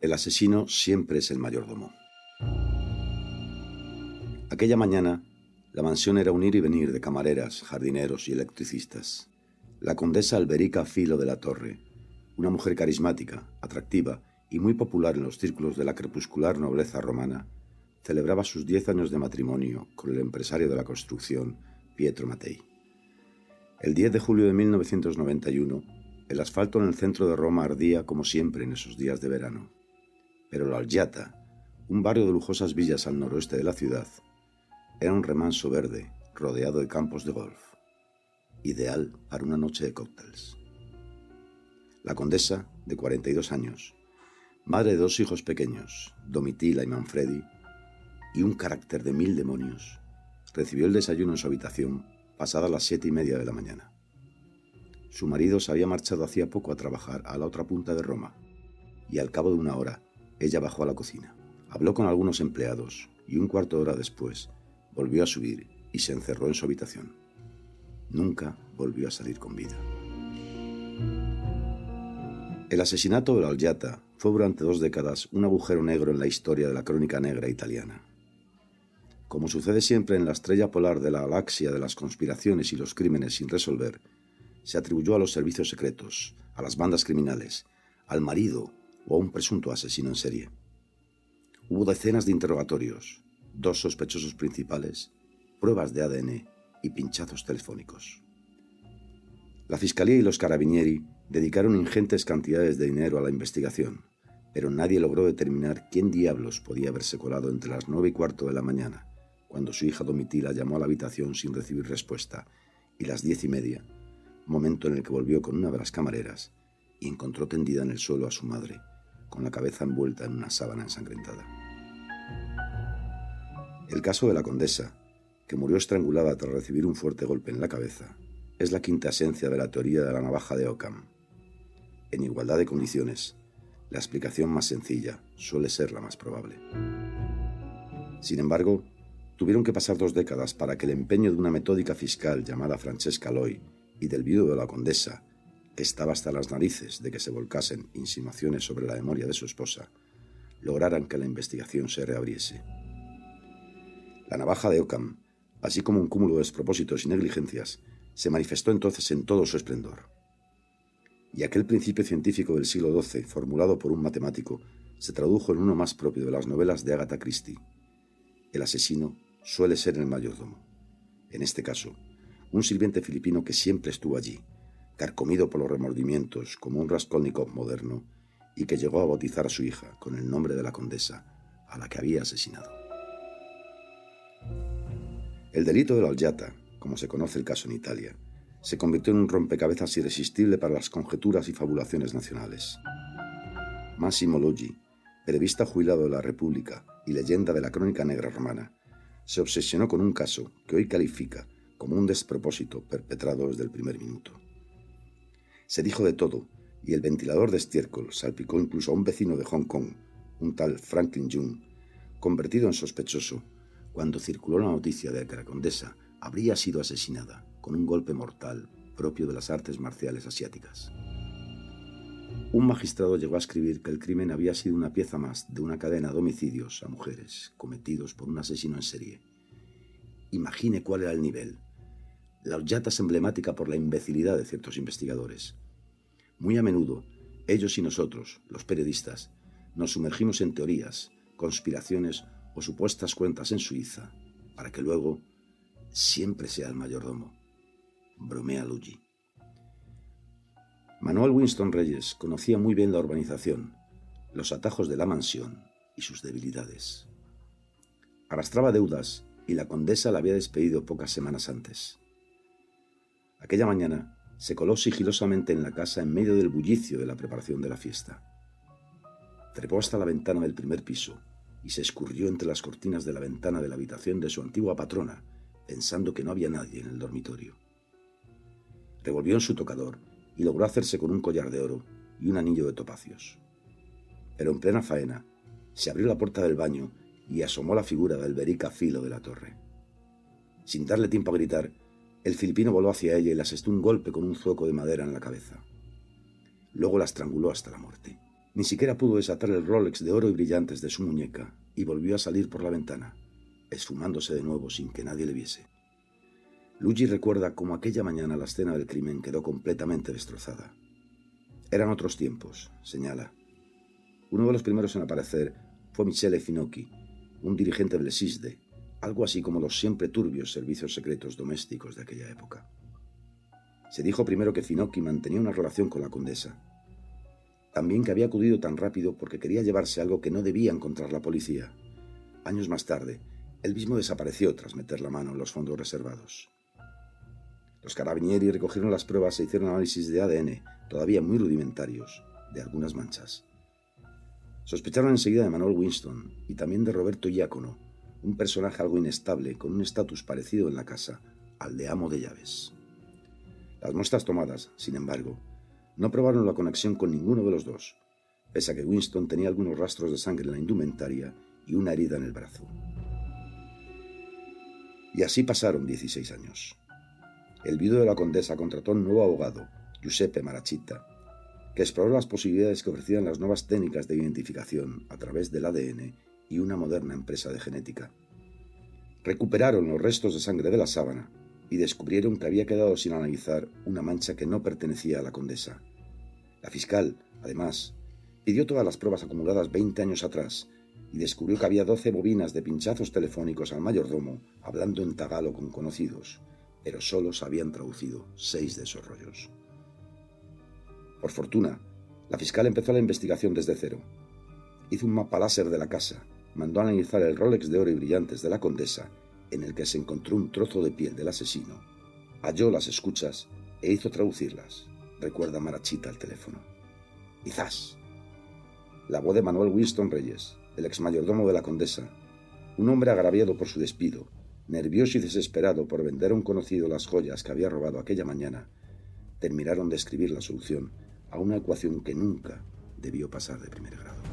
El asesino siempre es el mayordomo. Aquella mañana, la mansión era un ir y venir de camareras, jardineros y electricistas. La condesa Alberica Filo de la Torre, una mujer carismática, atractiva y muy popular en los círculos de la crepuscular nobleza romana, celebraba sus diez años de matrimonio con el empresario de la construcción, Pietro Mattei. El 10 de julio de 1991, el asfalto en el centro de Roma ardía como siempre en esos días de verano pero la Algiata, un barrio de lujosas villas al noroeste de la ciudad, era un remanso verde rodeado de campos de golf, ideal para una noche de cócteles. La condesa, de 42 años, madre de dos hijos pequeños, Domitila y Manfredi, y un carácter de mil demonios, recibió el desayuno en su habitación pasadas las siete y media de la mañana. Su marido se había marchado hacía poco a trabajar a la otra punta de Roma, y al cabo de una hora ella bajó a la cocina, habló con algunos empleados y un cuarto de hora después volvió a subir y se encerró en su habitación. Nunca volvió a salir con vida. El asesinato de la Algiata fue durante dos décadas un agujero negro en la historia de la crónica negra italiana. Como sucede siempre en la estrella polar de la galaxia de las conspiraciones y los crímenes sin resolver, se atribuyó a los servicios secretos, a las bandas criminales, al marido o a un presunto asesino en serie. Hubo decenas de interrogatorios, dos sospechosos principales, pruebas de ADN y pinchazos telefónicos. La Fiscalía y los Carabinieri dedicaron ingentes cantidades de dinero a la investigación, pero nadie logró determinar quién diablos podía haberse colado entre las nueve y cuarto de la mañana, cuando su hija Domitila llamó a la habitación sin recibir respuesta, y las diez y media, momento en el que volvió con una de las camareras y encontró tendida en el suelo a su madre, con la cabeza envuelta en una sábana ensangrentada. El caso de la condesa, que murió estrangulada tras recibir un fuerte golpe en la cabeza, es la quinta esencia de la teoría de la navaja de Ockham. En igualdad de condiciones, la explicación más sencilla suele ser la más probable. Sin embargo, tuvieron que pasar dos décadas para que el empeño de una metódica fiscal llamada Francesca Loy y del viudo de la condesa estaba hasta las narices de que se volcasen insinuaciones sobre la memoria de su esposa, lograran que la investigación se reabriese. La navaja de Ockham, así como un cúmulo de despropósitos y negligencias, se manifestó entonces en todo su esplendor. Y aquel principio científico del siglo XII, formulado por un matemático, se tradujo en uno más propio de las novelas de Agatha Christie. El asesino suele ser el mayordomo. En este caso, un sirviente filipino que siempre estuvo allí, carcomido por los remordimientos como un Raskolnikov moderno, y que llegó a bautizar a su hija con el nombre de la condesa a la que había asesinado. El delito de la Algiata, como se conoce el caso en Italia, se convirtió en un rompecabezas irresistible para las conjeturas y fabulaciones nacionales. Massimo Loggi, periodista jubilado de la República y leyenda de la crónica negra romana, se obsesionó con un caso que hoy califica como un despropósito perpetrado desde el primer minuto. Se dijo de todo, y el ventilador de estiércol salpicó incluso a un vecino de Hong Kong, un tal Franklin Jung, convertido en sospechoso cuando circuló la noticia de que la condesa habría sido asesinada con un golpe mortal propio de las artes marciales asiáticas. Un magistrado llegó a escribir que el crimen había sido una pieza más de una cadena de homicidios a mujeres cometidos por un asesino en serie. Imagine cuál era el nivel. La hollata es emblemática por la imbecilidad de ciertos investigadores. Muy a menudo, ellos y nosotros, los periodistas, nos sumergimos en teorías, conspiraciones o supuestas cuentas en Suiza, para que luego siempre sea el mayordomo. Bromea Luigi. Manuel Winston Reyes conocía muy bien la urbanización, los atajos de la mansión y sus debilidades. Arrastraba deudas y la condesa la había despedido pocas semanas antes. Aquella mañana se coló sigilosamente en la casa en medio del bullicio de la preparación de la fiesta. Trepó hasta la ventana del primer piso y se escurrió entre las cortinas de la ventana de la habitación de su antigua patrona, pensando que no había nadie en el dormitorio. Revolvió en su tocador y logró hacerse con un collar de oro y un anillo de topacios. Pero en plena faena, se abrió la puerta del baño y asomó la figura del Berica Filo de la torre. Sin darle tiempo a gritar, el filipino voló hacia ella y le asestó un golpe con un zueco de madera en la cabeza. Luego la estranguló hasta la muerte. Ni siquiera pudo desatar el Rolex de oro y brillantes de su muñeca y volvió a salir por la ventana, esfumándose de nuevo sin que nadie le viese. Luigi recuerda cómo aquella mañana la escena del crimen quedó completamente destrozada. Eran otros tiempos, señala. Uno de los primeros en aparecer fue Michele Finocchi, un dirigente del SISDE, algo así como los siempre turbios servicios secretos domésticos de aquella época. Se dijo primero que Finocchi mantenía una relación con la condesa. También que había acudido tan rápido porque quería llevarse algo que no debía encontrar la policía. Años más tarde, él mismo desapareció tras meter la mano en los fondos reservados. Los carabinieri recogieron las pruebas e hicieron análisis de ADN, todavía muy rudimentarios, de algunas manchas. Sospecharon enseguida de Manuel Winston y también de Roberto Iácono, un personaje algo inestable con un estatus parecido en la casa al de amo de llaves. Las muestras tomadas, sin embargo, no probaron la conexión con ninguno de los dos, pese a que Winston tenía algunos rastros de sangre en la indumentaria y una herida en el brazo. Y así pasaron 16 años. El viudo de la condesa contrató un nuevo abogado, Giuseppe Marachita, que exploró las posibilidades que ofrecían las nuevas técnicas de identificación a través del ADN y una moderna empresa de genética. Recuperaron los restos de sangre de la sábana y descubrieron que había quedado sin analizar una mancha que no pertenecía a la condesa. La fiscal, además, pidió todas las pruebas acumuladas 20 años atrás y descubrió que había 12 bobinas de pinchazos telefónicos al mayordomo hablando en tagalo con conocidos, pero solo se habían traducido seis de esos rollos. Por fortuna, la fiscal empezó la investigación desde cero. Hizo un mapa láser de la casa, mandó analizar el Rolex de oro y brillantes de la condesa, en el que se encontró un trozo de piel del asesino, halló las escuchas e hizo traducirlas, recuerda Marachita al teléfono. Quizás. La voz de Manuel Winston Reyes, el ex mayordomo de la condesa, un hombre agraviado por su despido, nervioso y desesperado por vender a un conocido las joyas que había robado aquella mañana, terminaron de escribir la solución a una ecuación que nunca debió pasar de primer grado.